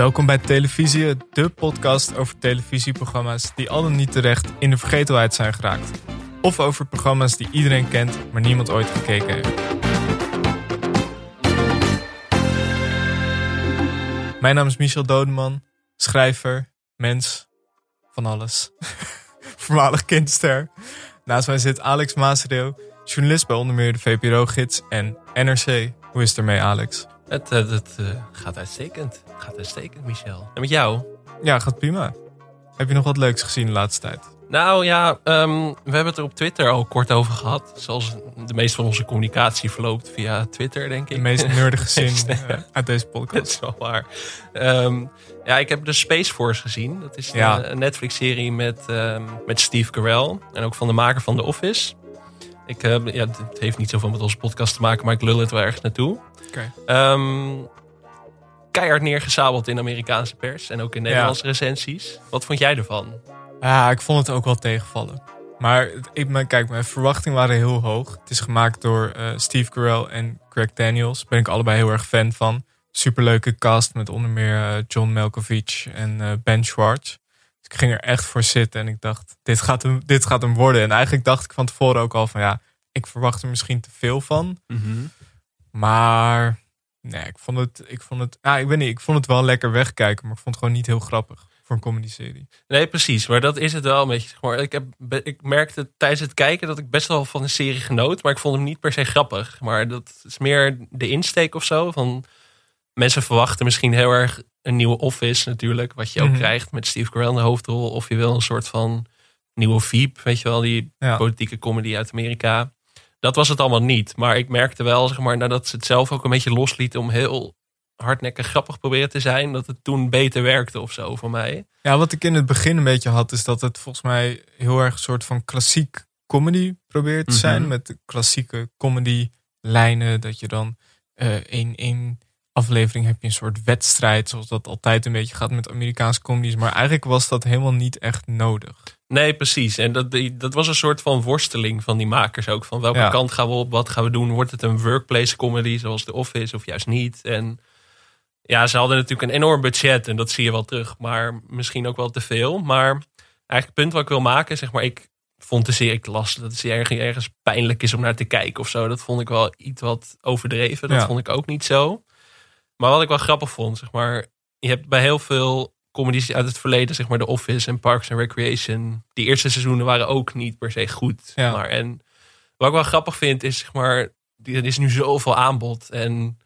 Welkom bij Televisie, de podcast over televisieprogramma's die al dan niet terecht in de vergetelheid zijn geraakt. Of over programma's die iedereen kent, maar niemand ooit gekeken heeft. Mijn naam is Michel Dodeman, schrijver, mens, van alles. Voormalig kindster. Naast mij zit Alex Maasreel, journalist bij onder meer de VPRO-gids en NRC. Hoe is het ermee, Alex? Het, het, het eh, gaat uitstekend. Gaat uitstekend, Michel. En met jou? Ja, gaat prima. Heb je nog wat leuks gezien de laatste tijd? Nou ja, ehm, we hebben het er op Twitter al kort over gehad. Zoals de meeste van onze communicatie verloopt via Twitter, denk ik. De meest nerdige zin eh, uit deze Dat podcast. is wel waar. Ehm, ja, ik heb de Space Force gezien. Dat is Ja. een, een Netflix-serie met, ehm, met Steve Carell. En ook van de maker van The Office. Ik, eh, ja, het heeft niet zoveel met onze podcast te maken, maar ik lul het wel ergens naartoe. Ehm, keihard neergezabeld in Amerikaanse pers en ook in Nederlandse recensies. Wat vond jij ervan? Ja, ik vond het ook wel tegenvallen. Maar ik, mijn- kijk, mijn verwachtingen waren heel hoog. Het is gemaakt door eh, Steve Carell en Craig Daniels. Daar ben ik allebei heel erg fan van. Superleuke cast met onder meer eh, John Malkovich en eh, Ben Schwartz. Ik ging er echt voor zitten en ik dacht, dit gaat, hem, dit gaat hem worden. En eigenlijk dacht ik van tevoren ook al van ja, ik verwacht er misschien te veel van. Maar nee, ik vond het, ik vond het, ja, ik weet niet, ik vond het wel lekker wegkijken, maar ik vond het gewoon niet heel grappig voor een comedy-serie. Nee, precies. Maar dat is het wel een beetje. Zeg maar. ik, heb, ik merkte tijdens het kijken dat ik best wel van de serie genoot. Maar ik vond hem niet per se grappig. Maar dat is meer de insteek of zo. Van, mensen verwachten misschien heel erg een nieuwe Office natuurlijk. Wat je ook Mhm. krijgt met Steve Carell in de hoofdrol. Of je wil een soort van nieuwe Veep. Weet je wel, die Ja. politieke comedy uit Amerika. Dat was het allemaal niet. Maar ik merkte wel, zeg maar, nadat ze het zelf ook een beetje loslieten... om heel hardnekkig grappig proberen te zijn... dat het toen beter werkte of zo voor mij. Ja, wat ik in het begin een beetje had, is dat het volgens mij heel erg een soort van klassiek comedy probeert te zijn. Mhm. Met de klassieke comedy lijnen. Dat je dan eh in één aflevering heb je een soort wedstrijd. Zoals dat altijd een beetje gaat met Amerikaanse comedies. Maar eigenlijk was dat helemaal niet echt nodig. Nee, precies. En dat, dat was een soort van worsteling van die makers ook. Van welke Ja. kant gaan we op? Wat gaan we doen? Wordt het een workplace comedy zoals The Office of juist niet? En ja, ze hadden natuurlijk een enorm budget en dat zie je wel terug. Maar misschien ook wel te veel. Maar eigenlijk het punt wat ik wil maken, zeg maar, ik vond de serie, ik las dat het ergens, ergens pijnlijk is om naar te kijken of zo. Dat vond ik wel iets wat overdreven. Dat Ja. vond ik ook niet zo. Maar wat ik wel grappig vond, zeg maar, je hebt bij heel veel comedies uit het verleden, zeg maar The Office en Parks and Recreation, die eerste seizoenen waren ook niet per se goed. Ja. Maar. En wat ik wel grappig vind is, zeg maar, er is nu zoveel aanbod en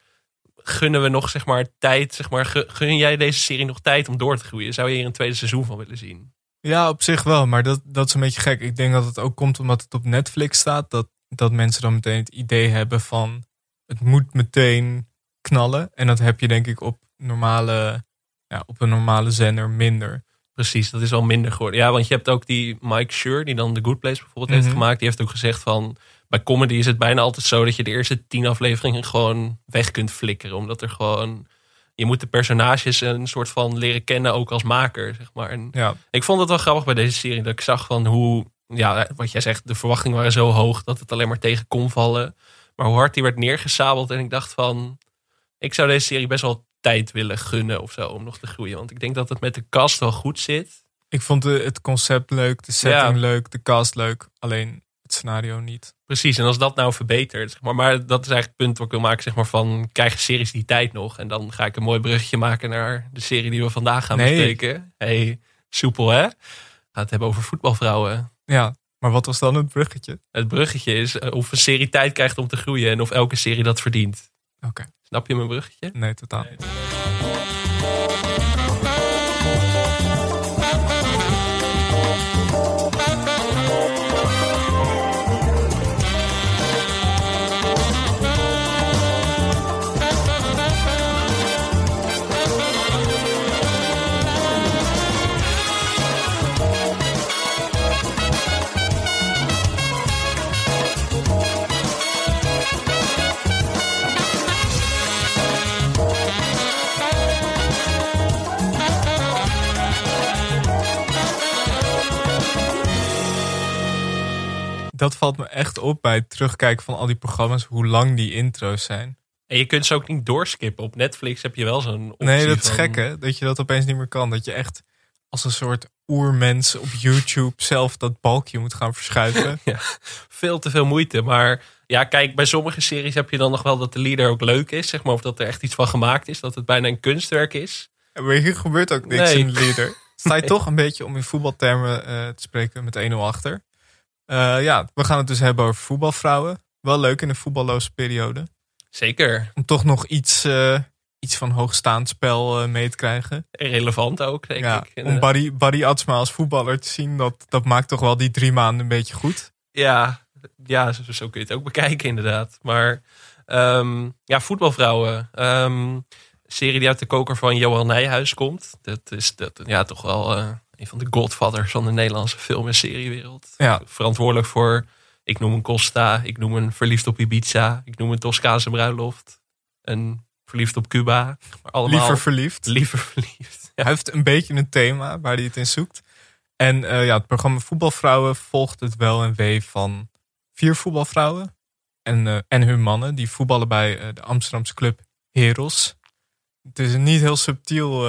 gunnen we nog, zeg maar, tijd, zeg maar, gu- gun jij deze serie nog tijd om door te groeien? Zou je hier een tweede seizoen van willen zien? Ja, op zich wel. Maar dat, dat is een beetje gek. Ik denk dat het ook komt omdat het op Netflix staat. Dat, dat mensen dan meteen het idee hebben van... het moet meteen knallen. En dat heb je denk ik op, normale, ja, op een normale zender minder. Precies, dat is al minder geworden. Ja, want je hebt ook die Mike Schur, die dan The Good Place bijvoorbeeld heeft Mhm. gemaakt. Die heeft ook gezegd van, bij comedy is het bijna altijd zo dat je de eerste tien afleveringen gewoon weg kunt flikkeren. Omdat er gewoon, je moet de personages een soort van leren kennen ook als maker, zeg maar. En Ja, ik vond het wel grappig bij deze serie, dat ik zag van hoe, ja, wat jij zegt, de verwachtingen waren zo hoog dat het alleen maar tegen kon vallen. Maar hoe hard die werd neergesabeld en ik dacht van, ik zou deze serie best wel tijd willen gunnen of zo om nog te groeien. Want ik denk dat het met de cast wel goed zit. ik vond de, het concept leuk, de setting Ja. leuk, de cast leuk. Alleen het scenario niet. Precies, en als dat nou verbetert, zeg maar, maar dat is eigenlijk het punt wat ik wil maken, zeg maar, van krijgen series die tijd nog? En dan ga ik een mooi bruggetje maken naar de serie die we vandaag gaan Nee. bespreken. Hey, soepel hè? Gaat het hebben over voetbalvrouwen. Ja, maar wat was dan het bruggetje? Het bruggetje is eh, of een serie tijd krijgt om te groeien en of elke serie dat verdient. Oké, Snap je mijn bruggetje? nee, totaal. niet. Dat valt me echt op bij het terugkijken van al die programma's, hoe lang die intro's zijn. En je kunt ze ook niet doorskippen. Op Netflix heb je wel zo'n optie Nee, dat is van- gek hè. Dat je dat opeens niet meer kan. Dat je echt als een soort oermens op YouTube zelf dat balkje moet gaan verschuiven. Veel te veel moeite. Maar ja, kijk, bij sommige series heb je dan nog wel dat de leader ook leuk is. Zeg maar, of dat er echt iets van gemaakt is. Dat het bijna een kunstwerk is. maar hier gebeurt ook niks Nee. in de leader. Sta je toch een beetje om in voetbaltermen eh, te spreken met 1-0 achter. Eh, ja, we gaan het dus hebben over voetbalvrouwen. Wel leuk in een voetballoze periode. Zeker. Om toch nog iets, eh, iets van hoogstaand spel eh, mee te krijgen. Relevant ook, denk ja, ik. om. Barry, Barry Atsma als voetballer te zien, dat, dat maakt toch wel die drie maanden een beetje goed. Ja, ja zo, zo kun je het ook bekijken, inderdaad. Maar ehm, ja, voetbalvrouwen. Ehm, serie die uit de koker van Johan Nijhuis komt. Dat is dat, ja, toch wel een van de godfathers van de Nederlandse film- en seriewereld. Ja, Verantwoordelijk voor, ik noem een Costa, ik noem een Verliefd op Ibiza, ik noem een Toscaanse bruiloft, een Verliefd op Cuba. Maar allemaal liever verliefd. liever verliefd. Ja, Hij heeft een beetje een thema waar hij het in zoekt. En eh, ja, het programma Voetbalvrouwen volgt het wel en wee van vier voetbalvrouwen. En, eh, en hun mannen, die voetballen bij eh, de Amsterdamse club Heros. Het is een niet heel subtiel.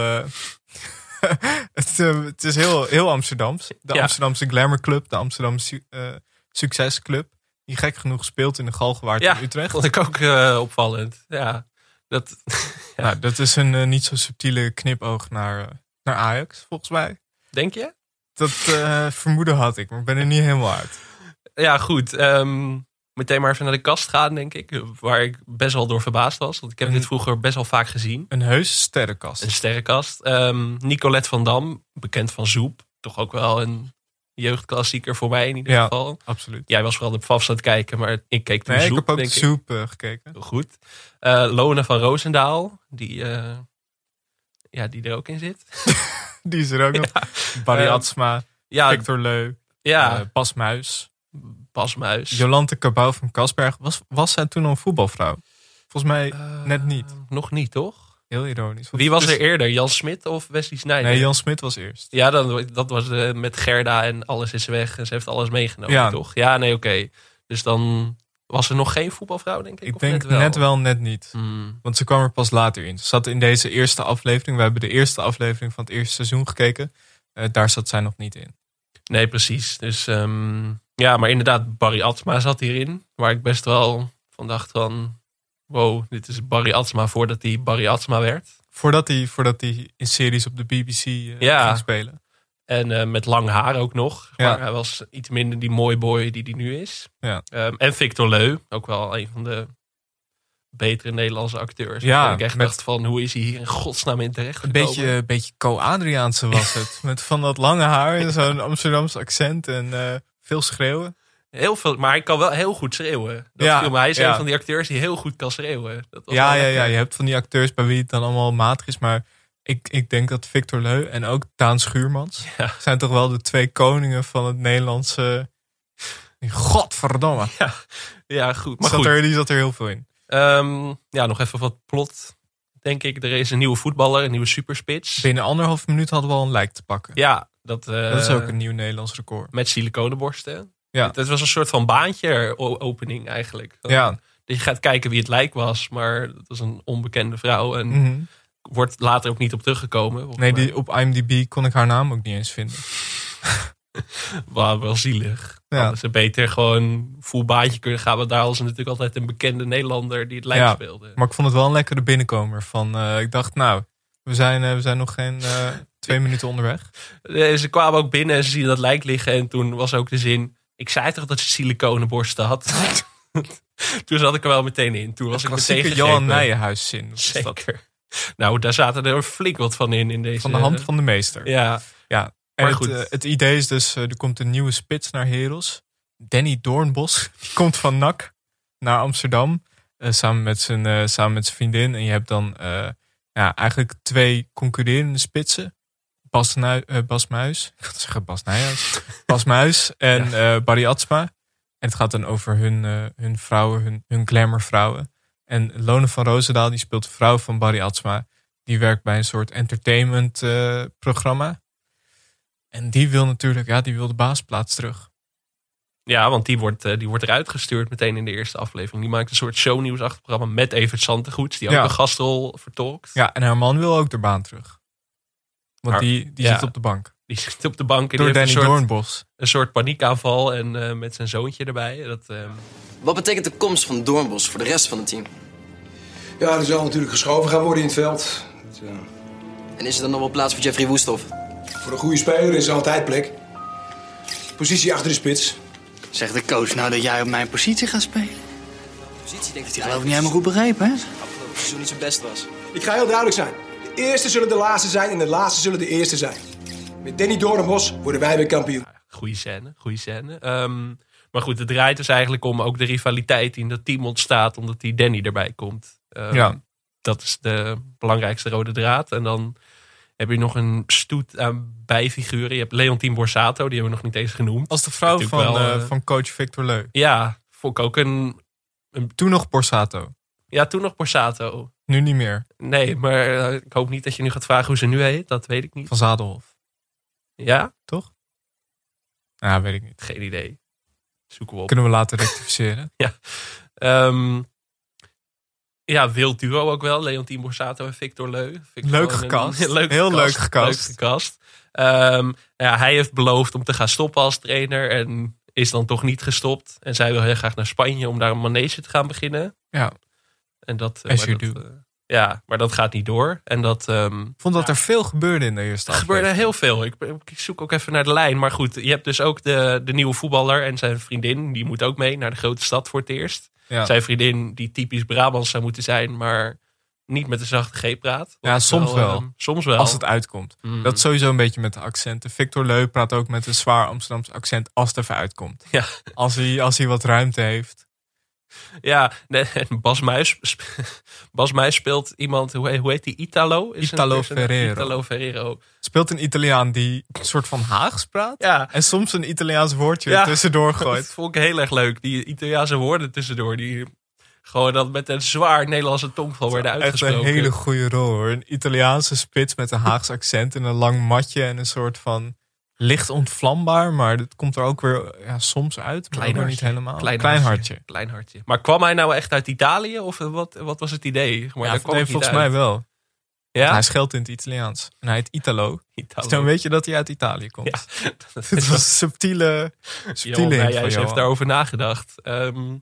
het, eh, het is heel, heel Amsterdams. De Ja. Amsterdamse Glamour Club, de Amsterdamse eh, Succesclub. Die gek genoeg speelt in de Galgenwaard Ja, in Utrecht. vond ik ook eh, opvallend. Ja, dat, Ja. Nou, dat is een eh, niet zo subtiele knipoog naar, naar Ajax, volgens mij. denk je? Dat vermoeden had ik, maar ik ben er niet helemaal uit. Ja, goed. ehm, meteen maar even naar de kast gaan, denk ik. Waar ik best wel door verbaasd was. Want ik heb Een- dit vroeger best wel vaak gezien. Een heuse sterrenkast. Een sterrenkast. Ehm, Nicolette van Dam, bekend van Zoep. Toch ook wel een jeugdklassieker voor mij in ieder Ja. geval. Absoluut. Jij was vooral de Fafs aan het kijken, maar ik keek toen Nee, ik Zoep, heb ook ik. Soep eh, gekeken. Goed. Eh, Lone van Roosendaal, die, eh, ja, die er ook in zit. Die is er ook nog. Barry Eh, Atsma, Ja, Victor Leu, ja Bas Muis. Bas Muis. Jolante Cabau van Kasberg. Was, was zij toen al een voetbalvrouw? Volgens mij Eh, net niet. Nog niet, toch? heel ironisch. Wie was is- er eerder? Jan Smit of Wesley Sneijder? Nee, Jan Smit was eerst. Ja, dan, dat was eh, met Gerda en alles is weg. En ze heeft alles meegenomen, Ja. toch? Ja, nee, oké. Dus dan was er nog geen voetbalvrouw, denk ik? Ik denk net wel. net niet. Hmm. Want ze kwam er pas later in. Ze zat in deze eerste aflevering. We hebben de eerste aflevering van het eerste seizoen gekeken. Eh, daar zat zij nog niet in. Nee, precies. Dus ehm, ja, maar inderdaad, Barry Atsma zat hierin. Waar ik best wel van dacht van... Wow, dit is Barry Atsma voordat hij Barry Atsma werd. Voordat hij, voordat hij in series op de BBC eh, Ja. ging spelen. En eh, met lang haar ook nog. Ja. Maar hij was iets minder die mooi boy die hij nu is. Ja. Ehm, en Victor Leu, ook wel een van de betere Nederlandse acteurs. Ja, ik echt met- dacht van, hoe is hij hier in godsnaam in terecht Een beetje, een beetje Co-Adriaanse was het. Met van dat lange haar en zo'n Amsterdamse accent en eh, veel schreeuwen. Heel veel, maar hij kan wel heel goed schreeuwen. Dat Ja, viel me. Hij is ja. een van die acteurs die heel goed kan schreeuwen. Dat was Ja, ja, ja, je hebt van die acteurs bij wie het dan allemaal matig is. Maar ik, ik denk dat Victor Leu en ook Daan Schuurmans... Ja. zijn toch wel de twee koningen van het Nederlandse... Godverdomme. Ja, goed. Maar zat goed, Er, die zat er heel veel in. Ehm, ja, nog even wat plot. Denk ik, er is een nieuwe voetballer, een nieuwe superspits. Binnen anderhalf minuut hadden we al een lijk te pakken. Ja, dat, eh, dat is ook een nieuw Nederlands record. met siliconenborsten. Ja. Het, het was een soort van baantje opening eigenlijk. Ja. Dat je gaat kijken wie het lijk was, maar dat was een onbekende vrouw en Mhm. wordt later ook niet op teruggekomen. Nee, die, op IMDb kon ik haar naam ook niet eens vinden. Wel, wel zielig. Ja. Ze beter gewoon full baantje kunnen gaan, want daar ze natuurlijk altijd een bekende Nederlander die het lijk Ja. speelde. Maar ik vond het wel een lekkere binnenkomer. Van, eh, ik dacht, nou, we zijn, eh, we zijn nog geen eh, twee minuten onderweg. Eh, Ze kwamen ook binnen en ze zien dat lijk liggen. En toen was ook de zin... Ik zei toch dat ze siliconenborsten had? toen zat ik er wel meteen in. Toen was ik meteen. Johan Nijenhuis zin. was dat. Zeker. Nou, daar zaten er flink wat van in. in deze, Van de hand van de meester. Ja, En Maar goed. het idee is dus, er komt een nieuwe spits naar Heros. Danny Doornbos, die komt van NAC naar Amsterdam. samen, met zijn, samen met zijn vriendin. En je hebt dan ja, eigenlijk twee concurrerende spitsen. Bas, Nui- eh, Bas Muis. Ik ga zeggen Bas Nijhuis. Bas Muis en eh, Barry Atsma. En het gaat dan over hun, eh, hun vrouwen, hun, hun glamour vrouwen. En Lone van Roosendaal, die speelt de vrouw van Barry Atsma. Die werkt bij een soort entertainment programma. En die wil natuurlijk, ja, die wil de baasplaats terug. Ja, want die wordt, eh, die wordt eruit gestuurd meteen in de eerste aflevering. Die maakt een soort shownieuwsachtig programma met Evert Santegoeds. Die ook Ja. een gastrol vertolkt. Ja, en haar man wil ook de baan terug. Want die, die ja. zit op de bank. Die zit op de bank en Door die heeft Danny een soort, Doornbos. een soort paniekaanval. En eh, met zijn zoontje erbij. Dat, ehm, Wat betekent de komst van Doornbos voor de rest van het team? Ja, er zal natuurlijk geschoven gaan worden in het veld. Het, eh, En is er dan nog wel plaats voor Jeffrey Woesthoff? voor een goede speler is er altijd plek. Positie achter de spits. Zegt de coach nou dat jij op mijn positie gaat spelen? Positie denk ik Die geloof ik niet helemaal goed begrepen, hè? afgelopen seizoen niet zo best was. Ik ga heel duidelijk zijn. De eerste zullen de laatste zijn en de laatste zullen de eerste zijn. Met Danny Doornbos worden wij weer kampioen. goede scène, goede scène. Ehm, maar goed, het draait dus eigenlijk om ook de rivaliteit die in dat team ontstaat. Omdat die Danny erbij komt. Ehm, Ja. Dat is de belangrijkste rode draad. En dan heb je nog een stoet aan bijfiguren. Je hebt Leontien Borsato, die hebben we nog niet eens genoemd. Als de vrouw van, wel, eh, eh, van coach Victor Leu. Ja, vond ik ook een... Toen nog Borsato. Ja, toen nog Borsato. Nu niet meer. Nee, maar eh, ik hoop niet dat je nu gaat vragen hoe ze nu heet. Dat weet ik niet. Van Zadelhof. Ja? Toch? Ja, weet ik niet. Geen idee. Zoeken we op. Kunnen we later rectificeren. Ehm, ja, wild duo ook wel. Leontien Borsato en Victor Leu. Leuk leuk Heel leuk gecast. Ehm, ja, hij heeft beloofd om te gaan stoppen als trainer. En is dan toch niet gestopt. En zij wil heel graag naar Spanje om daar een manege te gaan beginnen. Ja. En dat, eh, As maar you dat, eh, ja, maar dat gaat niet door. En dat ehm, Ik vond dat er veel gebeurde in de eerste er gebeurde heel veel. Ik, ik zoek ook even naar de lijn. Maar goed, je hebt dus ook de, de nieuwe voetballer en zijn vriendin. Die moet ook mee naar de grote stad voor het eerst. Ja. Zijn vriendin die typisch Brabants zou moeten zijn, maar niet met een zachte G praat. Ja, soms wel. eh, soms wel. Als het uitkomt. Mm. Dat is sowieso een beetje met de accenten. Victor Leu praat ook met een zwaar Amsterdamse accent als het even uitkomt. Ja. Als hij, als hij wat ruimte heeft. Ja, nee, Bas Muis, sp- Bas Muis speelt iemand, hoe heet, hoe heet die? Italo? Is Italo? Ferrero. Italo Ferrero. Speelt een Italiaan die een soort van Haags praat. Ja, En soms een Italiaans woordje Ja. tussendoor dat gooit. vond ik heel erg leuk. Die Italiaanse woorden tussendoor, die gewoon dan met een zwaar Nederlandse tongval werden Echt uitgesproken. een hele goede rol hoor. Een Italiaanse spits met een Haags accent en een lang matje en een soort van licht ontvlambaar. Maar dat komt er ook weer ja, soms uit. Weer niet helemaal. Klein, Klein hartje. hartje. Klein hartje. Maar kwam hij nou echt uit Italië? Of wat, wat was het idee? Maar Ja, kwam nee, volgens mij uit. wel. Ja? Hij scheldt in het Italiaans. En hij heet Italo. Italo. Dus dan weet je dat hij uit Italië komt. Ja, dat was een subtiele, Johan subtiele Nijhuis van heeft Johan. daarover nagedacht. Ehm,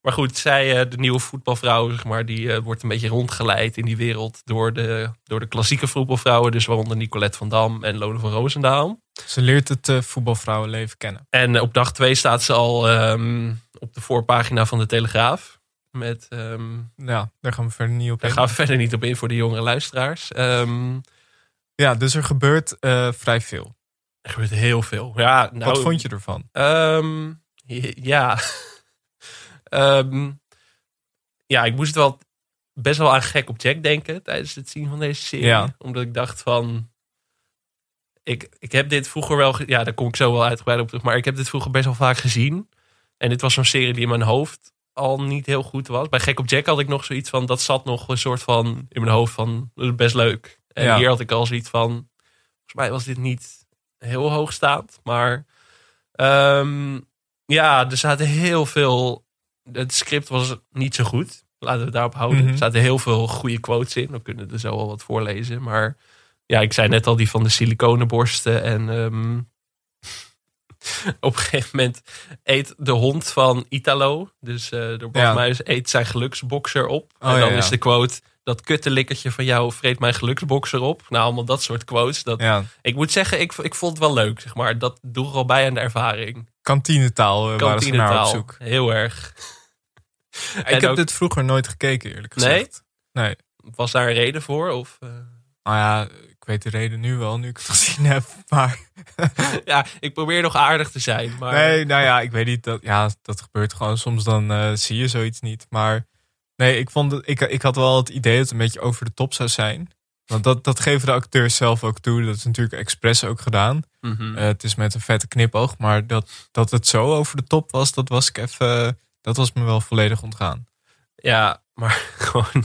maar goed, zij, eh, de nieuwe voetbalvrouw, zeg maar, die eh, wordt een beetje rondgeleid in die wereld door de, door de klassieke voetbalvrouwen. Dus waaronder Nicolette van Dam en Lone van Roosendaal. Ze leert het eh, voetbalvrouwenleven kennen. En op dag twee staat ze al ehm, op de voorpagina van de Telegraaf. Met, ehm, Ja, daar gaan we verder niet op daar in. gaan we verder niet op in voor de jongere luisteraars. Ehm, Ja, dus er gebeurt eh, vrij veel. er gebeurt heel veel. Ja, nou, Wat vond je ervan? Ja. Ja, ik moest wel best wel aan gek op Jack denken tijdens het zien van deze serie. Ja. Omdat ik dacht van... Ik, ik heb dit vroeger wel... Ja, daar kom ik zo wel uitgebreid op terug. Maar ik heb dit vroeger best wel vaak gezien. En dit was zo'n serie die in mijn hoofd al niet heel goed was. Bij Gek op Jack had ik nog zoiets van... Dat zat nog een soort van in mijn hoofd van... Best leuk. En Ja. hier had ik al zoiets van... Volgens mij was dit niet heel hoog staand. Maar ehm, ja, er zaten heel veel... Het script was niet zo goed. Laten we het daarop houden. Mhm. Er zaten heel veel goede quotes in. We kunnen er zo al wat voorlezen. Maar ja, ik zei net al die van de siliconenborsten. En ehm, op een gegeven moment eet de hond van Italo, dus eh door Bas Ja. Eet zijn geluksboxer op. Oh, en dan ja, ja. is de quote, dat kuttelikkertje van jou vreet mijn geluksboxer op. Nou, allemaal dat soort quotes. Dat, Ik moet zeggen, ik, ik vond het wel leuk, zeg maar. Dat droeg al bij aan de ervaring. kantinetaal eh, waren ze naar op zoek. heel erg. Ik heb ook- dit vroeger nooit gekeken, eerlijk Nee? gezegd. Nee? Was daar een reden voor? Of, eh? Nou ja, ik weet de reden nu wel, nu ik het gezien heb. Maar ja, ik probeer nog aardig te zijn. Maar nee, nou ja, ik weet niet. Dat, ja, dat gebeurt gewoon. Soms dan eh, zie je zoiets niet. Maar nee, ik, vond het, ik, ik had wel het idee dat het een beetje over de top zou zijn. Want dat, dat geven de acteurs zelf ook toe. Dat is natuurlijk expres ook gedaan. Mhm. Eh, het is met een vette knipoog. Maar dat, dat het zo over de top was, dat was ik even. Dat was me wel volledig ontgaan. Ja, maar gewoon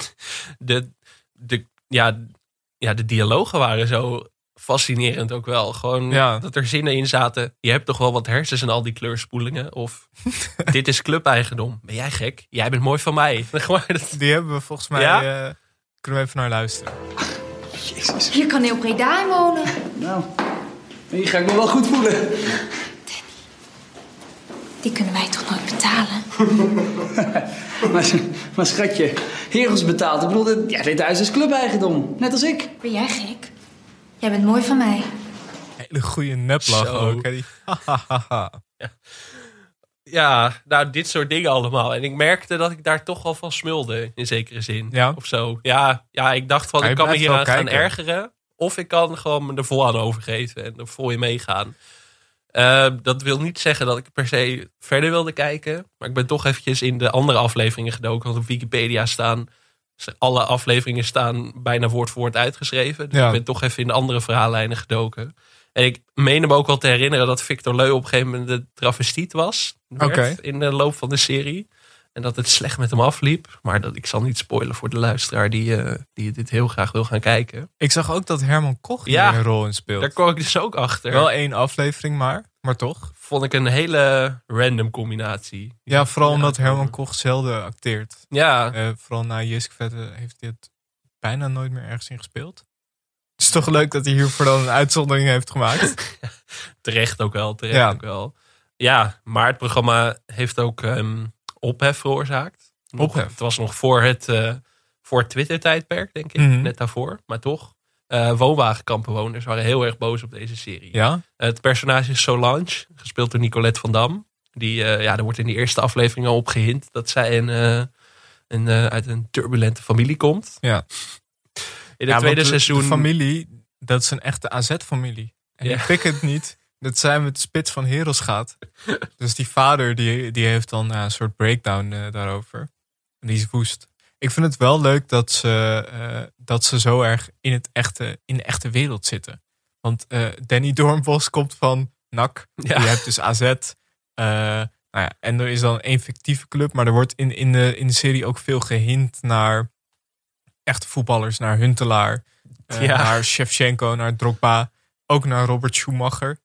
de, de, ja, ja, de dialogen waren zo fascinerend ook wel. Gewoon Ja. dat er zinnen in zaten. Je hebt toch wel wat hersens en al die kleurspoelingen. Of dit is clubeigendom. Ben jij gek? Jij bent mooi van mij. Die hebben we volgens mij. Ja? eh, kunnen we even naar luisteren? Jezus. Hier kan heel Breda in wonen. Nou, hier ga ik me wel goed voelen. Die kunnen wij toch nooit betalen? Maar, maar schatje, Heros betaalt. Ik bedoel, dit- ja, dit huis is clubeigendom. Net als ik. Ben jij gek? Jij bent mooi van mij. Hele goede neplach Zo. ook. Hè? Die, Ja, nou, dit soort dingen allemaal. En ik merkte dat ik daar toch wel van smulde, in zekere zin. Ja? Of zo. Ja, ja ik dacht van, ik kan me hier aan gaan ergeren. Of ik kan gewoon me er vol aan overgeven en er vol in meegaan. Eh, dat wil niet zeggen dat ik per se verder wilde kijken. Maar ik ben toch eventjes in de andere afleveringen gedoken. Want op Wikipedia staan... Alle afleveringen staan bijna woord voor woord uitgeschreven. Dus Ja. ik ben toch even in de andere verhaallijnen gedoken. En ik meen me ook wel te herinneren dat Victor Leu op een gegeven moment de travestiet was. werd. In de loop van de serie. En dat het slecht met hem afliep. Maar dat, ik zal niet spoilen voor de luisteraar die, eh, die dit heel graag wil gaan kijken. ik zag ook dat Herman Koch hier Ja. een rol in speelt. Daar kwam ik dus ook achter. Wel één aflevering maar, maar toch. Vond ik een hele random combinatie. Ja, vooral omdat Herman Koch zelden acteert. Ja, Eh, vooral na Jisk Vette heeft hij het bijna nooit meer ergens in gespeeld. Het is toch leuk dat hij hiervoor dan een uitzondering heeft gemaakt. terecht ook wel. Terecht Ja. ook wel. Ja, maar het programma heeft ook ehm, ophef veroorzaakt. Nog- Ophef? Het was nog voor het, eh, voor Twitter-tijdperk, denk ik. Mhm. Net daarvoor. Maar toch. eh woonwagenkampenwoners waren heel erg boos op deze serie. Ja? Het personage is Solange, gespeeld door Nicolette van Dam. Die, eh, ja, er wordt in die eerste aflevering al op gehind dat zij een, een, uit een turbulente familie komt. Ja. In het ja, tweede de- seizoen. De familie, dat is een echte AZ-familie. En Ja. pik het niet dat zij met de spits van Heros gaat. dus die vader die, die heeft dan ja, een soort breakdown eh, daarover. En die is woest. Ik vind het wel leuk dat ze, eh, dat ze zo erg in, het echte, in de echte wereld zitten. Want eh, Danny Doornbos komt van NAC. Ja. Je hebt dus AZ. eh, nou ja, en er is dan één fictieve club. Maar er wordt in, in, de, in de serie ook veel gehint naar echte voetballers. Naar Huntelaar, eh, Ja. naar Shevchenko, naar Drogba. Ook naar Robert Schumacher.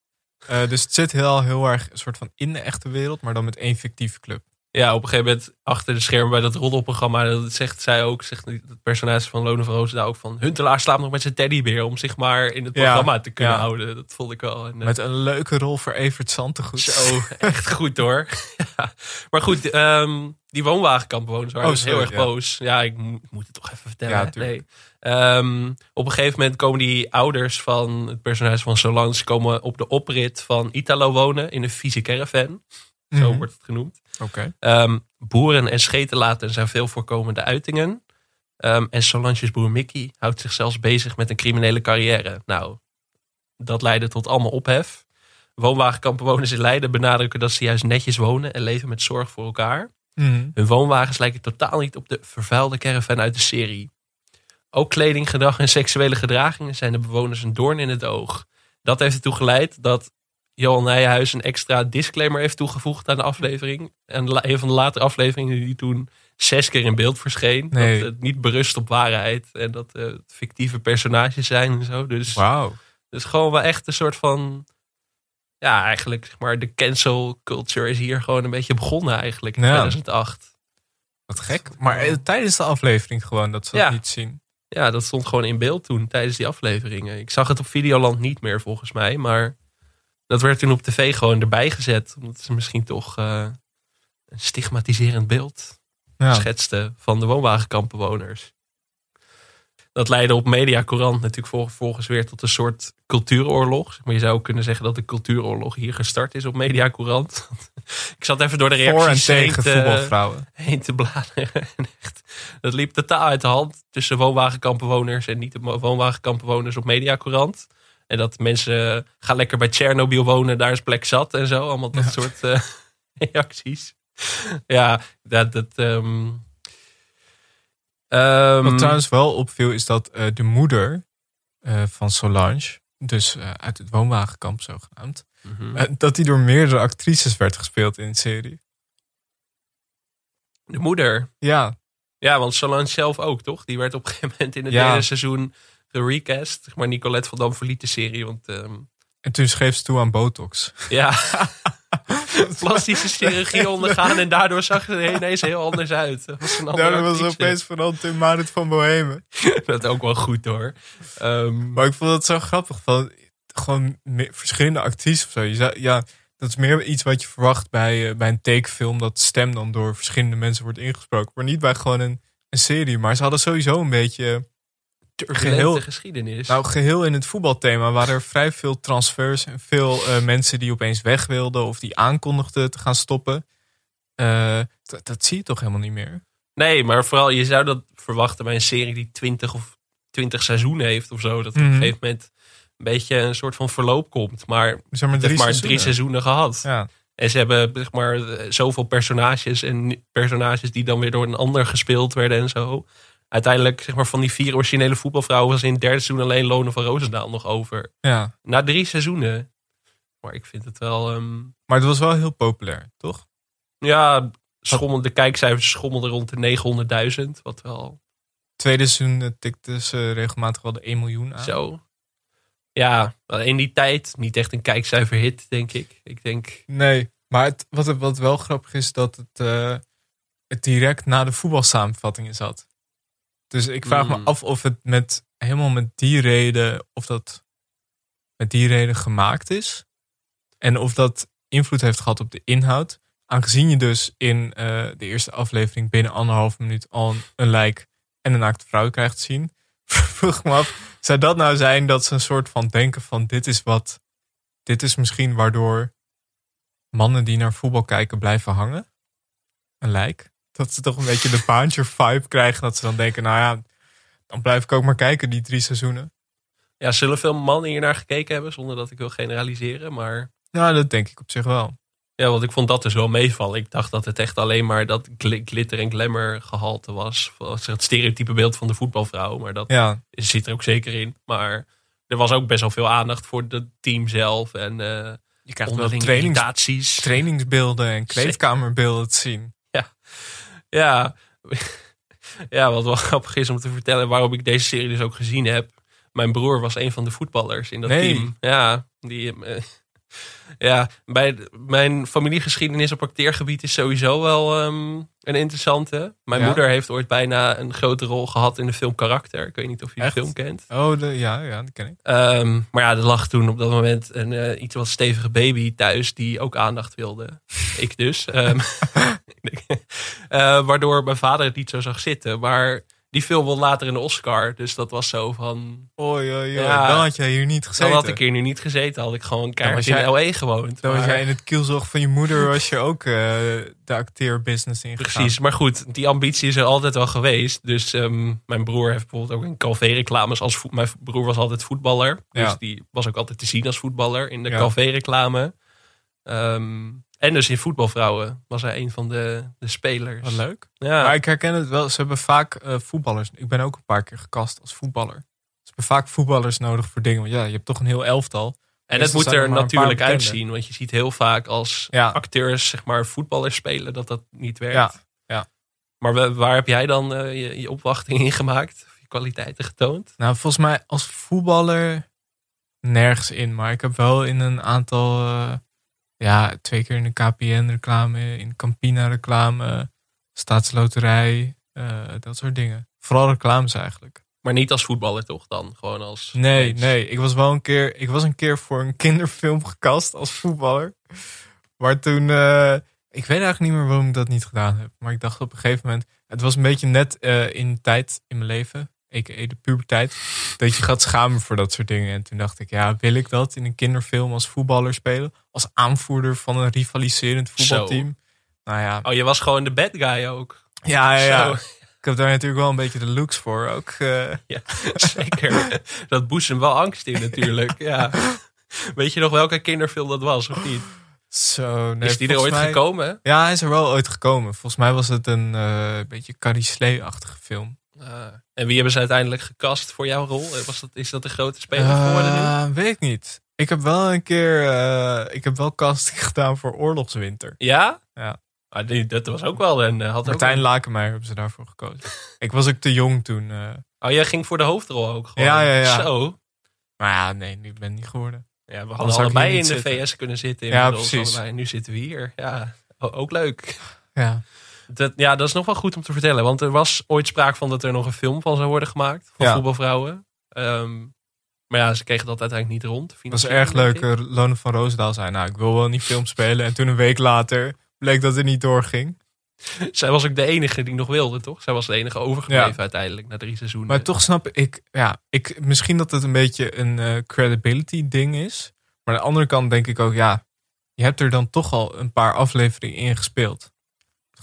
Eh, dus het zit heel, heel erg een soort van in de echte wereld. Maar dan met één fictieve club. Ja, op een gegeven moment achter de schermen bij dat roddelprogramma. Dat zegt zij ook, zegt het personage van Lone van Roosendaal ook van... Huntelaar slaapt nog met zijn teddybeer om zich maar in het Ja, programma te kunnen ja. houden. Dat vond ik wel. En, eh, Met een leuke rol voor Evert Zantegoed. Zo, echt goed hoor. ja. Maar goed, ehm, die woonwagenkampbewoners waren Oh, dus heel erg ja. boos. Ja, ik mo- ik moet het toch even vertellen. Ja, nee. Ehm, op een gegeven moment komen die ouders van het personage van Solange... komen op de oprit van Italo wonen in een vieze caravan. Zo Mhm. wordt het genoemd. Oké. Ehm, boeren en scheten laten zijn veel voorkomende uitingen. Ehm, en Solange's broer Mickey houdt zich zelfs bezig met een criminele carrière. Nou, dat leidde tot allemaal ophef. Woonwagenkampenwoners in Leiden benadrukken dat ze juist netjes wonen en leven met zorg voor elkaar. Mhm. Hun woonwagens lijken totaal niet op de vervuilde caravan uit de serie. Ook kleding, gedrag en seksuele gedragingen zijn de bewoners een doorn in het oog. Dat heeft ertoe geleid dat Johan Nijhuis een extra disclaimer heeft toegevoegd aan de aflevering. En een van de latere afleveringen die toen zes keer in beeld verscheen. Nee. Dat het niet berust op waarheid en dat eh, het fictieve personages zijn en zo. Dus Wauw. dus gewoon wel echt een soort van. Ja, eigenlijk zeg maar de cancel culture is hier gewoon een beetje begonnen eigenlijk in Ja. 2008. Wat gek. Maar eh, tijdens de aflevering gewoon dat ze Ja. dat niet zien. Ja, dat stond gewoon in beeld toen tijdens die afleveringen. Ik zag het op Videoland niet meer volgens mij, maar dat werd toen op tv gewoon erbij gezet. Omdat ze misschien toch eh, een stigmatiserend beeld Ja. schetste van de woonwagenkampenwoners. Dat leidde op Mediacorant natuurlijk vol- volgens weer tot een soort cultuuroorlog. Maar je zou ook kunnen zeggen dat de cultuuroorlog hier gestart is op Mediacorant. Ik zat even door de Voor en reacties heen tegen te, voetbalvrouwen. heen te bladeren. En echt, dat liep totaal uit de hand tussen woonwagenkampenwoners en niet de woonwagenkampenwoners op Mediacorant. En dat mensen gaan lekker bij Tsjernobyl wonen, daar is plek zat en zo. Allemaal dat soort eh, reacties. Ja, dat... dat ehm, ehm, Wat trouwens wel opviel is dat eh, de moeder eh, van Solange, dus eh, uit het woonwagenkamp zogenaamd, mhm. eh, dat die door meerdere actrices werd gespeeld in de serie. de moeder. Ja, Ja, want Solange zelf ook, toch? Die werd op een gegeven moment in het Ja. derde seizoen gerecast. Maar Nicolette van Dam verliet de serie. Want ehm, En toen schreef ze toe aan Botox. ja, plastische chirurgie ondergaan. En daardoor zag ze er ineens heel anders uit. Dat was een Daarom was opeens vooral Tim Marit van Bohemen. Dat ook wel goed hoor. Ehm, Maar ik vond het zo grappig. Van, gewoon verschillende actrices of zo. Je ja, dat is meer iets wat je verwacht bij, eh, bij een tekenfilm. Dat stem dan door verschillende mensen wordt ingesproken. Maar niet bij gewoon een, een serie. Maar ze hadden sowieso een beetje... turbulente geheel- geschiedenis. Nou, geheel in het voetbalthema waren er vrij veel transfers. En veel eh, mensen die opeens weg wilden. Of die aankondigden te gaan stoppen. Eh, dat, zie je toch helemaal niet meer? Nee, maar vooral je zou dat verwachten bij een serie die 20 of 20 seizoenen heeft of zo. Dat op Mhm. een gegeven moment een beetje een soort van verloop komt. Maar Zeg maar drie maar drie seizoenen gehad. Ja. En ze hebben zeg maar zoveel personages en personages die dan weer door een ander gespeeld werden en zo. Uiteindelijk, zeg maar, van die vier originele voetbalvrouwen was in het derde seizoen alleen Lone van Roosendaal nog over. ja. Na drie seizoenen. Maar ik vind het wel, ehm, Maar het was wel heel populair, toch? ja, schommel, de kijkcijfers schommelden rond de 900.000. Wat wel Tweede seizoen eh, tikte ze regelmatig wel de 1 miljoen aan. Zo. Ja, in die tijd niet echt een kijkcijferhit, denk ik. Ik denk, Nee, maar het, wat, wat wel grappig is, dat het, eh, het direct na de voetbalsamenvattingen zat. Dus ik vraag me Mm. af of het met, helemaal met die reden, of dat met die reden gemaakt is. En of dat invloed heeft gehad op de inhoud. Aangezien je dus in eh, de eerste aflevering binnen anderhalf minuut al een, een lijk en een naakte vrouw krijgt te zien. Vroeg me af, zou dat nou zijn dat ze een soort van denken van dit is wat, dit is misschien waardoor mannen die naar voetbal kijken blijven hangen? Een lijk? Dat ze toch een beetje de baantje vibe krijgen. Dat ze dan denken, nou ja, dan blijf ik ook maar kijken die drie seizoenen. ja, zullen veel mannen hier naar gekeken hebben, zonder dat ik wil generaliseren. Maar Nou, dat denk ik op zich wel. ja, want ik vond dat dus wel meevallen. Ik dacht dat het echt alleen maar dat gl- glitter en glamour gehalte was. Als Het stereotype beeld van de voetbalvrouw. Maar dat Ja, zit er ook zeker in. Maar er was ook best wel veel aandacht voor het team zelf. En eh je krijgt wel trainings, trainingsbeelden en kleedkamerbeelden te zien. Ja. ja, wat wel grappig is om te vertellen waarom ik deze serie dus ook gezien heb. Mijn broer was een van de voetballers in dat Nee. team. Ja, die, eh, ja bij mijn familiegeschiedenis op acteergebied is sowieso wel ehm, een interessante. Mijn Ja? moeder heeft ooit bijna een grote rol gehad in de film Karakter. Ik weet niet of je Echt? de film kent. Oh, de, ja, ja, dat ken ik. Ehm, maar ja, er lag toen op dat moment een eh, iets wat stevige baby thuis die ook aandacht wilde. ik dus. Ehm, eh, waardoor mijn vader het niet zo zag zitten. Maar die film won later een Oscar. Dus dat was zo van... Oei, oei, oei. Ja. Dan had jij hier niet gezeten. Dan had ik hier nu niet gezeten. Had ik gewoon keihard in L.A. gewoond. Dan was jij in het kielzog van je moeder, was je ook eh, de acteerbusiness ingegaan. Precies, maar goed, die ambitie is er altijd wel geweest. Dus ehm, mijn broer heeft bijvoorbeeld ook in Calvé-reclames als voet- Mijn broer was altijd voetballer. Dus Ja. die was ook altijd te zien als voetballer in de Ja. Calvé-reclame. Ehm, en dus in Voetbalvrouwen was hij een van de, de spelers. Wat leuk. Ja, Maar ik herken het wel. Ze hebben vaak eh, voetballers. Ik ben ook een paar keer gecast als voetballer. Ze hebben vaak voetballers nodig voor dingen. Want ja, je hebt toch een heel elftal. en het meestal moet er natuurlijk uitzien. Want je ziet heel vaak als Ja. acteurs zeg maar, voetballers spelen dat dat niet werkt. Ja, ja. Maar wa- waar heb jij dan eh, je, je opwachting in gemaakt? Of je kwaliteiten getoond? Nou, volgens mij als voetballer nergens in. Maar ik heb wel in een aantal... eh, ja, twee keer in de KPN-reclame, in Campina-reclame, Staatsloterij, eh, dat soort dingen. Vooral reclames eigenlijk. Maar niet als voetballer toch dan? Gewoon als... Nee, nee. Ik was wel een keer, ik was een keer voor een kinderfilm gekast als voetballer. Maar toen, eh, ik weet eigenlijk niet meer waarom ik dat niet gedaan heb. Maar ik dacht op een gegeven moment, het was een beetje net eh, in tijd in mijn leven, a.k.a. de puberteit, dat je gaat schamen voor dat soort dingen. En toen dacht ik, ja, wil ik dat in een kinderfilm als voetballer spelen? Als aanvoerder van een rivaliserend voetbalteam? Nou ja, Oh, je was gewoon de bad guy ook. ja, ja, ja. Ik heb daar natuurlijk wel een beetje de looks voor ook. eh. Ja, zeker. dat boezemt wel angst in natuurlijk. Ja. Weet je nog welke kinderfilm dat was of niet? Zo, nee, is die er ooit mij- gekomen? Ja, hij is er wel ooit gekomen. Volgens mij was het een eh, beetje Carrie Slee-achtige film. Ah, en wie hebben ze uiteindelijk gecast voor jouw rol? Was dat, is dat de grote speler geworden nu? Eh, weet ik niet. Ik heb wel een keer, eh, ik heb wel casting gedaan voor Oorlogswinter. Ja? Ja. Ah, die, dat was ook wel een... eh, Had ook Martijn Lakenmeijer hebben ze daarvoor gekozen. ik was ook te jong toen. eh, Oh, jij ging voor de hoofdrol ook gewoon. Ja, ja, ja. Zo. Maar ja, nee, ik ben niet geworden. Ja, we hadden allebei in de zitten. VS kunnen zitten. Ja, precies. allebei. Nu zitten we hier. Ja, ook leuk. Ja. Dat, ja, dat is nog wel goed om te vertellen. Want er was ooit sprake van dat er nog een film van zou worden gemaakt. Van Ja. voetbalvrouwen. Ehm, maar ja, ze kregen dat uiteindelijk niet rond. Het was erg leuk. eh, Lone van Roosendaal zei, nou, ik wil wel niet film spelen. En toen een week later bleek dat het niet doorging. Zij was ook de enige die nog wilde, toch? Zij was de enige overgebleven Ja. uiteindelijk na drie seizoenen. Maar toch snap ik, ja, ik, misschien dat het een beetje een eh, credibility ding is. Maar aan de andere kant denk ik ook, ja, je hebt er dan toch al een paar afleveringen in gespeeld.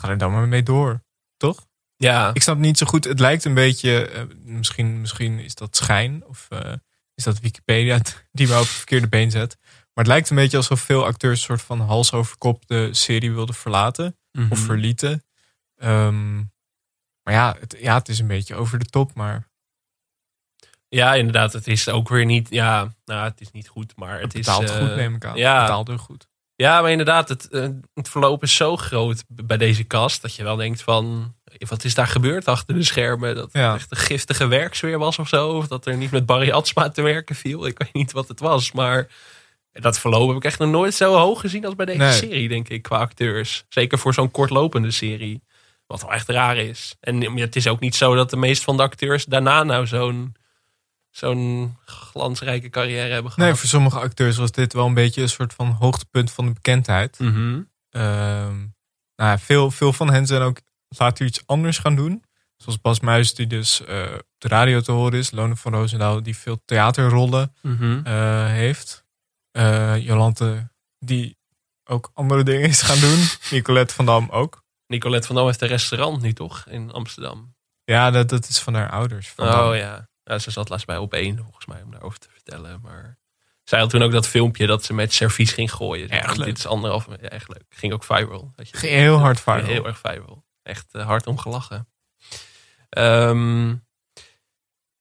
Ga er dan maar mee door, toch? Ja, Ik snap niet zo goed, het lijkt een beetje, eh, misschien, misschien is dat schijn of eh, is dat Wikipedia die me op het verkeerde been zet. Maar het lijkt een beetje alsof veel acteurs een soort van hals over kop de serie wilden verlaten Mhm. of verlieten. Ehm, maar ja het, ja, het is een beetje over de top, maar ja, inderdaad. Het is ook weer niet... Ja, nou, het is niet goed, maar het, het is... betaalt eh, goed, neem ik aan. Ja, betaalde goed. Ja, maar inderdaad, het, eh, het verloop is zo groot bij deze kast dat je wel denkt van, wat is daar gebeurd achter de schermen? Dat het Ja. echt een giftige werksfeer was of zo, of dat er niet met Barry Atsma te werken viel. Ik weet niet wat het was, maar dat verloop heb ik echt nog nooit zo hoog gezien als bij deze Nee. serie, denk ik, qua acteurs. Zeker voor zo'n kortlopende serie, wat wel echt raar is. En het is ook niet zo dat de meeste van de acteurs daarna nou zo'n zo'n glansrijke carrière hebben gehad. Nee, voor sommige acteurs was dit wel een beetje een soort van hoogtepunt van de bekendheid. Mhm. Ehm, nou, ja, veel, veel van hen zijn ook later iets anders gaan doen. Zoals Bas Muis, die dus eh, op de radio te horen is. Lone van Roosendaal, die veel theaterrollen Mhm. eh, heeft. Eh, Jolante, die ook andere dingen is gaan doen. Nicolette van Dam ook. Nicolette van Dam heeft een restaurant nu toch in Amsterdam. Ja, dat, dat is van haar ouders. Van Dam. Oh ja. Ja. Ze zat laatst bij op één volgens mij om daarover te vertellen. Maar zij had toen ook dat filmpje dat ze met servies ging gooien. Want leuk. Dit is anderhalf. Ja, echt leuk. Ging ook viral. Je- Ging heel hard viral. Heel erg viral. Echt eh, hard om gelachen. Ehm,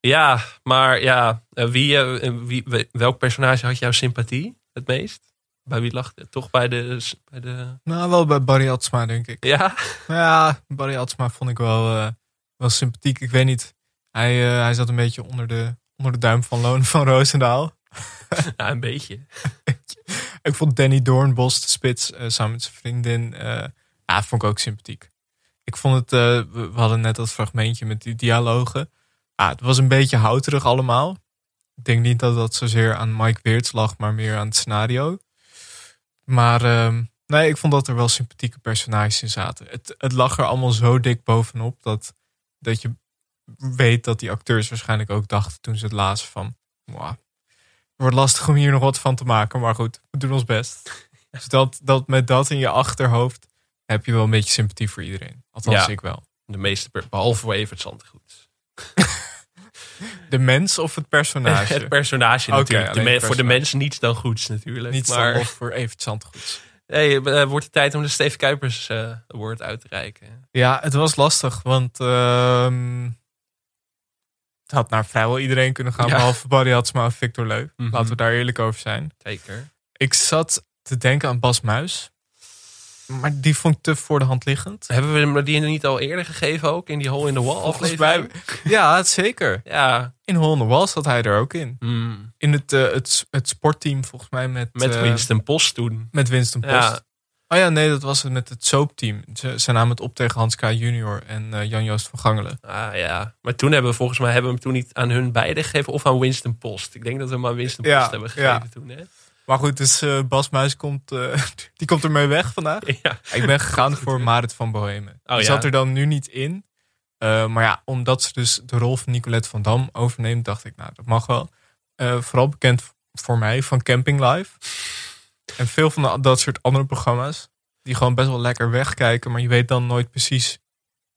ja, maar ja, eh, wie, eh, wie, we- welk personage had jouw sympathie het meest? Bij wie lag het? Toch bij de, bij de... Nou, wel bij Barry Atsma, denk ik. Ja? Ja, Barry Atsma vond ik wel, wel sympathiek. Ik weet niet. Hij, eh, hij zat een beetje onder de, onder de duim van Loon van Roosendaal. ja, een beetje. Ik vond Danny Doornbos, de spits, eh, samen met zijn vriendin, eh, ja, vond ik ook sympathiek. Ik vond het, we, we hadden net dat fragmentje met die dialogen. Ah, het was een beetje houterig allemaal. Ik denk niet dat dat zozeer aan Mike Weerts lag, maar meer aan het scenario. Maar ehm, nee, ik vond dat er wel sympathieke personages in zaten. Het, het lag er allemaal zo dik bovenop dat, dat je weet dat die acteurs waarschijnlijk ook dachten toen ze het lazen van... "Mwah, het wordt lastig om hier nog wat van te maken, maar goed, we doen ons best. Dus dat, dat met dat in je achterhoofd heb je wel een beetje sympathie voor iedereen. Althans, Ja. ik wel. De meeste, behalve voor Evert Zandgoed. De mens of het personage? Het personage natuurlijk. De alleen me- het voor de mensen niets dan goeds natuurlijk. Niet maar of voor Evert Zandgoeds. hey, eh, wordt het tijd om de Steve Kuipers eh award uit te reiken. Ja, het was lastig, want ehm, het had naar vrijwel iedereen kunnen gaan, Ja. behalve Barry Hatsma en Victor Leu. Mhm. Laten we daar eerlijk over zijn. Zeker. Ik zat te denken aan Bas Muis, maar die vond ik te voor de hand liggend. Hebben we hem die niet al eerder gegeven ook in die Hole in the Wall Volgens aflevering? mij, ja, zeker. Ja, In Hole in the Wall zat hij er ook in. hmm, In het, eh, het, het sportteam volgens mij met, met eh, Winston Post toen. met Winston Post. Ja. Oh ja, nee, dat was het met het soapteam. Ze, ze namen het op tegen Hans K. junior en eh, Jan-Joost van Gangelen. Ah ja, maar toen hebben we volgens mij hebben we hem toen niet aan hun beiden gegeven of aan Winston Post. Ik denk dat we hem aan Winston Ja, Post hebben gegeven ja. toen. Hè? Maar goed, dus eh, Bas Muis komt, eh, die komt ermee weg vandaag. Ja. Ik ben gegaan voor Marit van Bohemen. Oh, die ja? zat er dan nu niet in. Maar ja, omdat ze dus de rol van Nicolette van Dam overneemt, dacht ik, nou, dat mag wel. Vooral bekend voor mij van Camping Live. En veel van de- dat soort andere programma's. Die gewoon best wel lekker wegkijken, maar je weet dan nooit precies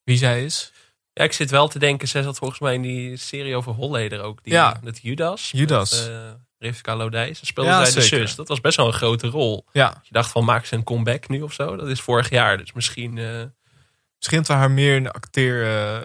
wie zij is. Ja, ik zit wel te denken, zij zat volgens mij in die serie over Holleder ook. Die, Ja. Dat Judas. Judas. Met, eh, Rivka Lodij. Ze speelde Ja, zij de zus. Dat was best wel een grote rol. Ja, Je dacht van, maakt ze een comeback nu of zo? Dat is vorig jaar, dus misschien... eh, misschien haar meer acteer, eh,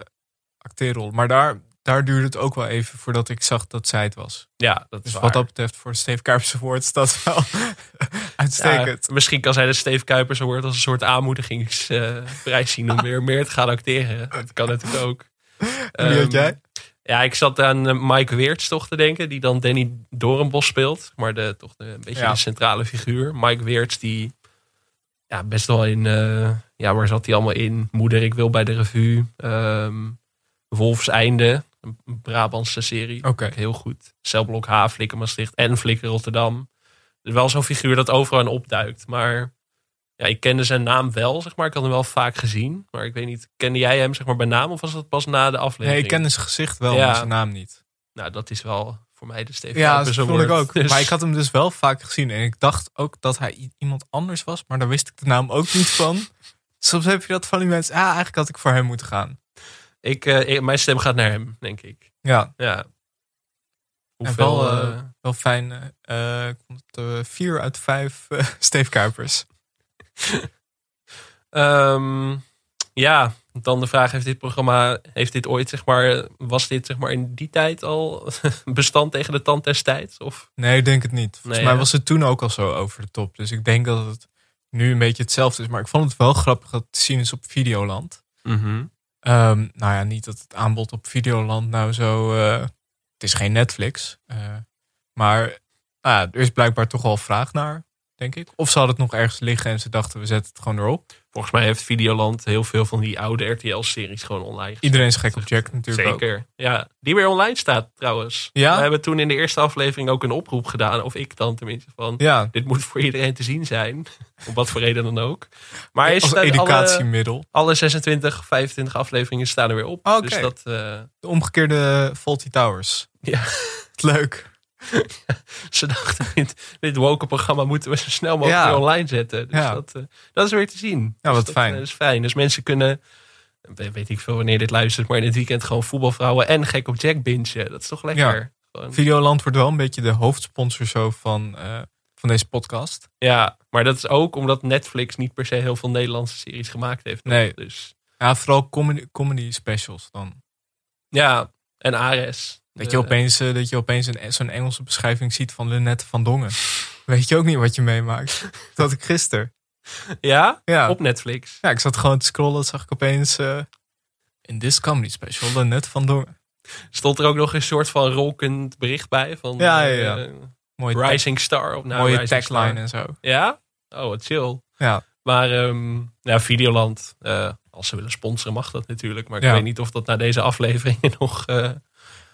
acteerrol. Maar daar, daar duurde het ook wel even voordat ik zag dat zij het was. ja, dat is Dus waar. wat dat betreft voor Steve Kuipers Award staat wel uitstekend. Ja, misschien kan zij de Steve Kuipers Award als een soort aanmoedigingsprijs zien om weer meer te gaan acteren. Dat kan natuurlijk ook. Wie had Ehm, jij? Ja, ik zat aan eh, Mike Weerts toch te denken, die dan Danny Dorenbos speelt. Maar de, toch de, een beetje Ja. de centrale figuur. Mike Weerts, die ja, best wel in... eh, ja, waar zat hij allemaal in? Moeder, ik wil bij de revue. ehm Wolfs Einde, een Brabantse serie. Oké. Heel goed. Celblok H, Flikker Maastricht en Flikker Rotterdam. Dus wel zo'n figuur dat overal opduikt. Maar ja, ik kende zijn naam wel, zeg maar. Ik had hem wel vaak gezien. Maar ik weet niet, kende jij hem zeg maar bij naam of was dat pas na de aflevering? Nee, ik kende zijn gezicht wel, Ja. maar zijn naam niet. Nou, dat is wel voor mij de Steven Ja, dat vond ik ook. Dus- Maar ik had hem dus wel vaak gezien. En ik dacht ook dat hij iemand anders was. Maar daar wist ik de naam ook niet van. Soms heb je dat van die mensen. Ah, eigenlijk had ik voor hem moeten gaan. Ik, eh, ik- mijn stem gaat naar hem, denk ik. Ja, Ja. en wel, eh, eh, wel fijn. het eh, vier uit vijf Steve Kuipers. Ehm, ja, dan de vraag: heeft dit programma, heeft dit ooit, zeg maar, was dit zeg maar in die tijd al bestand tegen de tand des tijds? Of Nee, ik denk het niet. Volgens Nee, mij was het toen ook al zo over de top. Dus ik denk dat het nu een beetje hetzelfde is. Maar ik vond het wel grappig dat het te zien is op Videoland. Ehm, nou ja, niet dat het aanbod op Videoland nou zo... eh, het is geen Netflix. eh, maar nou er is blijkbaar toch wel vraag naar, denk ik. Of hadden het nog ergens liggen en ze dachten we zetten het gewoon erop. Volgens mij heeft Videoland heel veel van die oude RTL-series gewoon online gezet. Iedereen is gek op Jack natuurlijk ook. Zeker. Ja, die weer online staat trouwens. Ja? We hebben toen in de eerste aflevering ook een oproep gedaan, of ik dan tenminste, van Ja, dit moet voor iedereen te zien zijn. Op wat voor reden dan ook. Maar hij als staat alle, educatiemiddel. alle 26, 25 afleveringen staan er weer op. Oké. Dus dat, eh, De omgekeerde Faulty Towers. ja, Leuk. ze dachten, dit, dit woke programma moeten we zo snel mogelijk Ja. online zetten. Dus Ja. dat, eh, dat is weer te zien. Ja, Dus wat dat, fijn. eh, is fijn. Dus mensen kunnen, weet ik veel wanneer dit luistert, maar in het weekend gewoon voetbalvrouwen en gek op Jack bingen. Dat is toch lekker? Gewoon- Videoland wordt wel een beetje de hoofdsponsor zo van, eh, van deze podcast. Ja, maar dat is ook omdat Netflix niet per se heel veel Nederlandse series gemaakt heeft. Nee. Dus Ja, vooral comedy, comedy specials dan. ja, en Ares. Dat De- je opeens, eh, dat je opeens een, zo'n Engelse beschrijving ziet van Lunette van Dongen. Weet je ook niet wat je meemaakt. Dat ik gisteren. Ja, Ja. op Netflix. ja, ik zat gewoon te scrollen. zag ik opeens eh, in this comedy special Lunette van Dongen. Stond er ook nog een soort van ronkend bericht bij van Ja, ja, ja. eh, Mooie, tag- Rising Star. Of, nou, mooie tagline en zo. Ja? Oh, wat chill. Ja. Maar ehm, ja, Videoland, eh, als ze willen sponsoren mag dat natuurlijk. Maar ik Ja. weet niet of dat na deze aflevering nog...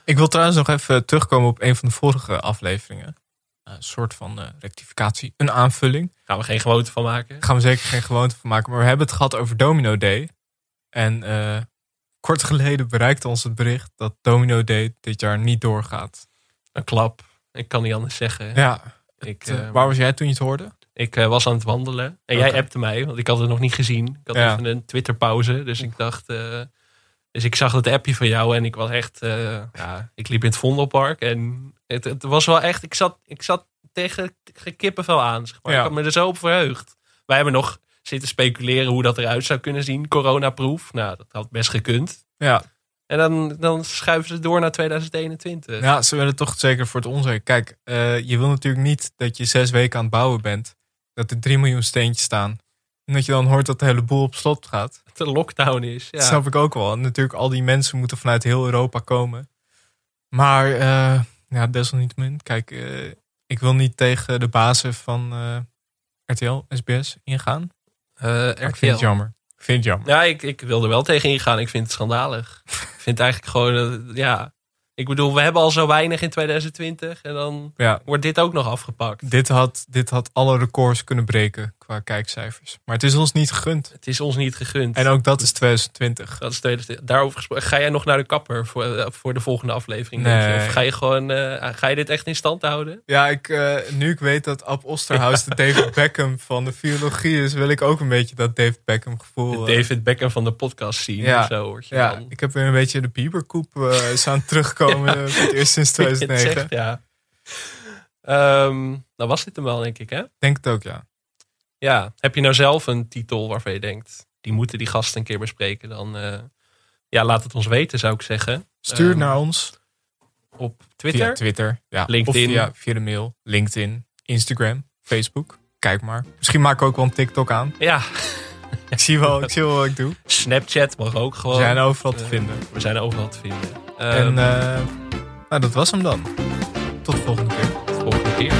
Ik wil trouwens nog even terugkomen op een van de vorige afleveringen. Een soort van eh, rectificatie, een aanvulling. gaan we geen gewoonte van maken. Gaan we zeker geen gewoonte van maken. Maar we hebben het gehad over Domino Day. En eh, kort geleden bereikte ons het bericht dat Domino Day dit jaar niet doorgaat. Een klap. Ik kan niet anders zeggen. Ja, ik, eh, waar was jij toen je het hoorde? Ik was aan het wandelen. En jij appte mij, want ik had het nog niet gezien. Ik had Ja. even een Twitter-pauze. Dus ik dacht... dus ik zag het appje van jou en ik was echt... eh, ja, ik liep in het Vondelpark en het, het was wel echt... Ik zat, ik zat tegen kippenvel aan, zeg maar. Ja. Ik had me er zo op verheugd. Wij hebben nog zitten speculeren hoe dat eruit zou kunnen zien. Coronaproof. Nou, dat had best gekund. Ja, En dan, dan schuiven ze door naar 2021. ja ze willen toch zeker voor het onzeker. Kijk, eh, je wil natuurlijk niet dat je zes weken aan het bouwen bent. Dat er 3 miljoen steentjes staan. En dat je dan hoort dat de hele boel op slot gaat. Dat de lockdown is. Ja. Dat snap ik ook wel. En natuurlijk, al die mensen moeten vanuit heel Europa komen. Maar eh, ja, desalniettemin. Kijk, eh, ik wil niet tegen de bazen van eh, RTL, SBS ingaan. Maar ik vind RTL. het jammer. Ik vind het jammer. Ja, ik, ik wil er wel tegen ingaan. Ik vind het schandalig. ik vind eigenlijk gewoon, ja. Ik bedoel, we hebben al zo weinig in 2020 en dan Ja, wordt dit ook nog afgepakt. dit had, dit had alle records kunnen breken qua kijkcijfers. Maar het is ons niet gegund. Het is ons niet gegund. En ook dat is 2020. dat is tweede, daarover gesproken. Ga jij nog naar de kapper voor, eh, voor de volgende aflevering? denk je? Nee. Of ga je gewoon, eh, ga je dit echt in stand houden? Ja, ik, eh, nu ik weet dat Ab Osterhaus de David Beckham van de biologie is, wil ik ook een beetje dat David Beckham gevoel. De David Beckham van de podcast zien Ja. of zo. Hoort je Ja, dan. ik heb weer een beetje de Bieberkoep is aan het terugkomen. Ja. voor het eerst sinds Je het 2009. zegt, ja. Ehm, nou was dit hem wel, denk ik, hè? Denk het ook, ja. Ja, heb je nou zelf een titel waarvan je denkt, die moeten die gasten een keer bespreken? Dan eh, ja, laat het ons weten, zou ik zeggen. Stuur Ehm, naar ons Op Twitter. via Twitter, ja. LinkedIn. Of via, via de mail, LinkedIn, Instagram, Facebook. Kijk maar. Misschien maken we ook wel een TikTok aan. Ja, Ik zie wel, ik zie wel wat ik doe. Snapchat mag ook We gewoon. zijn overal te Eh, vinden. We zijn overal te vinden. En eh, nou, dat was hem dan. Tot de volgende keer. volgende keer.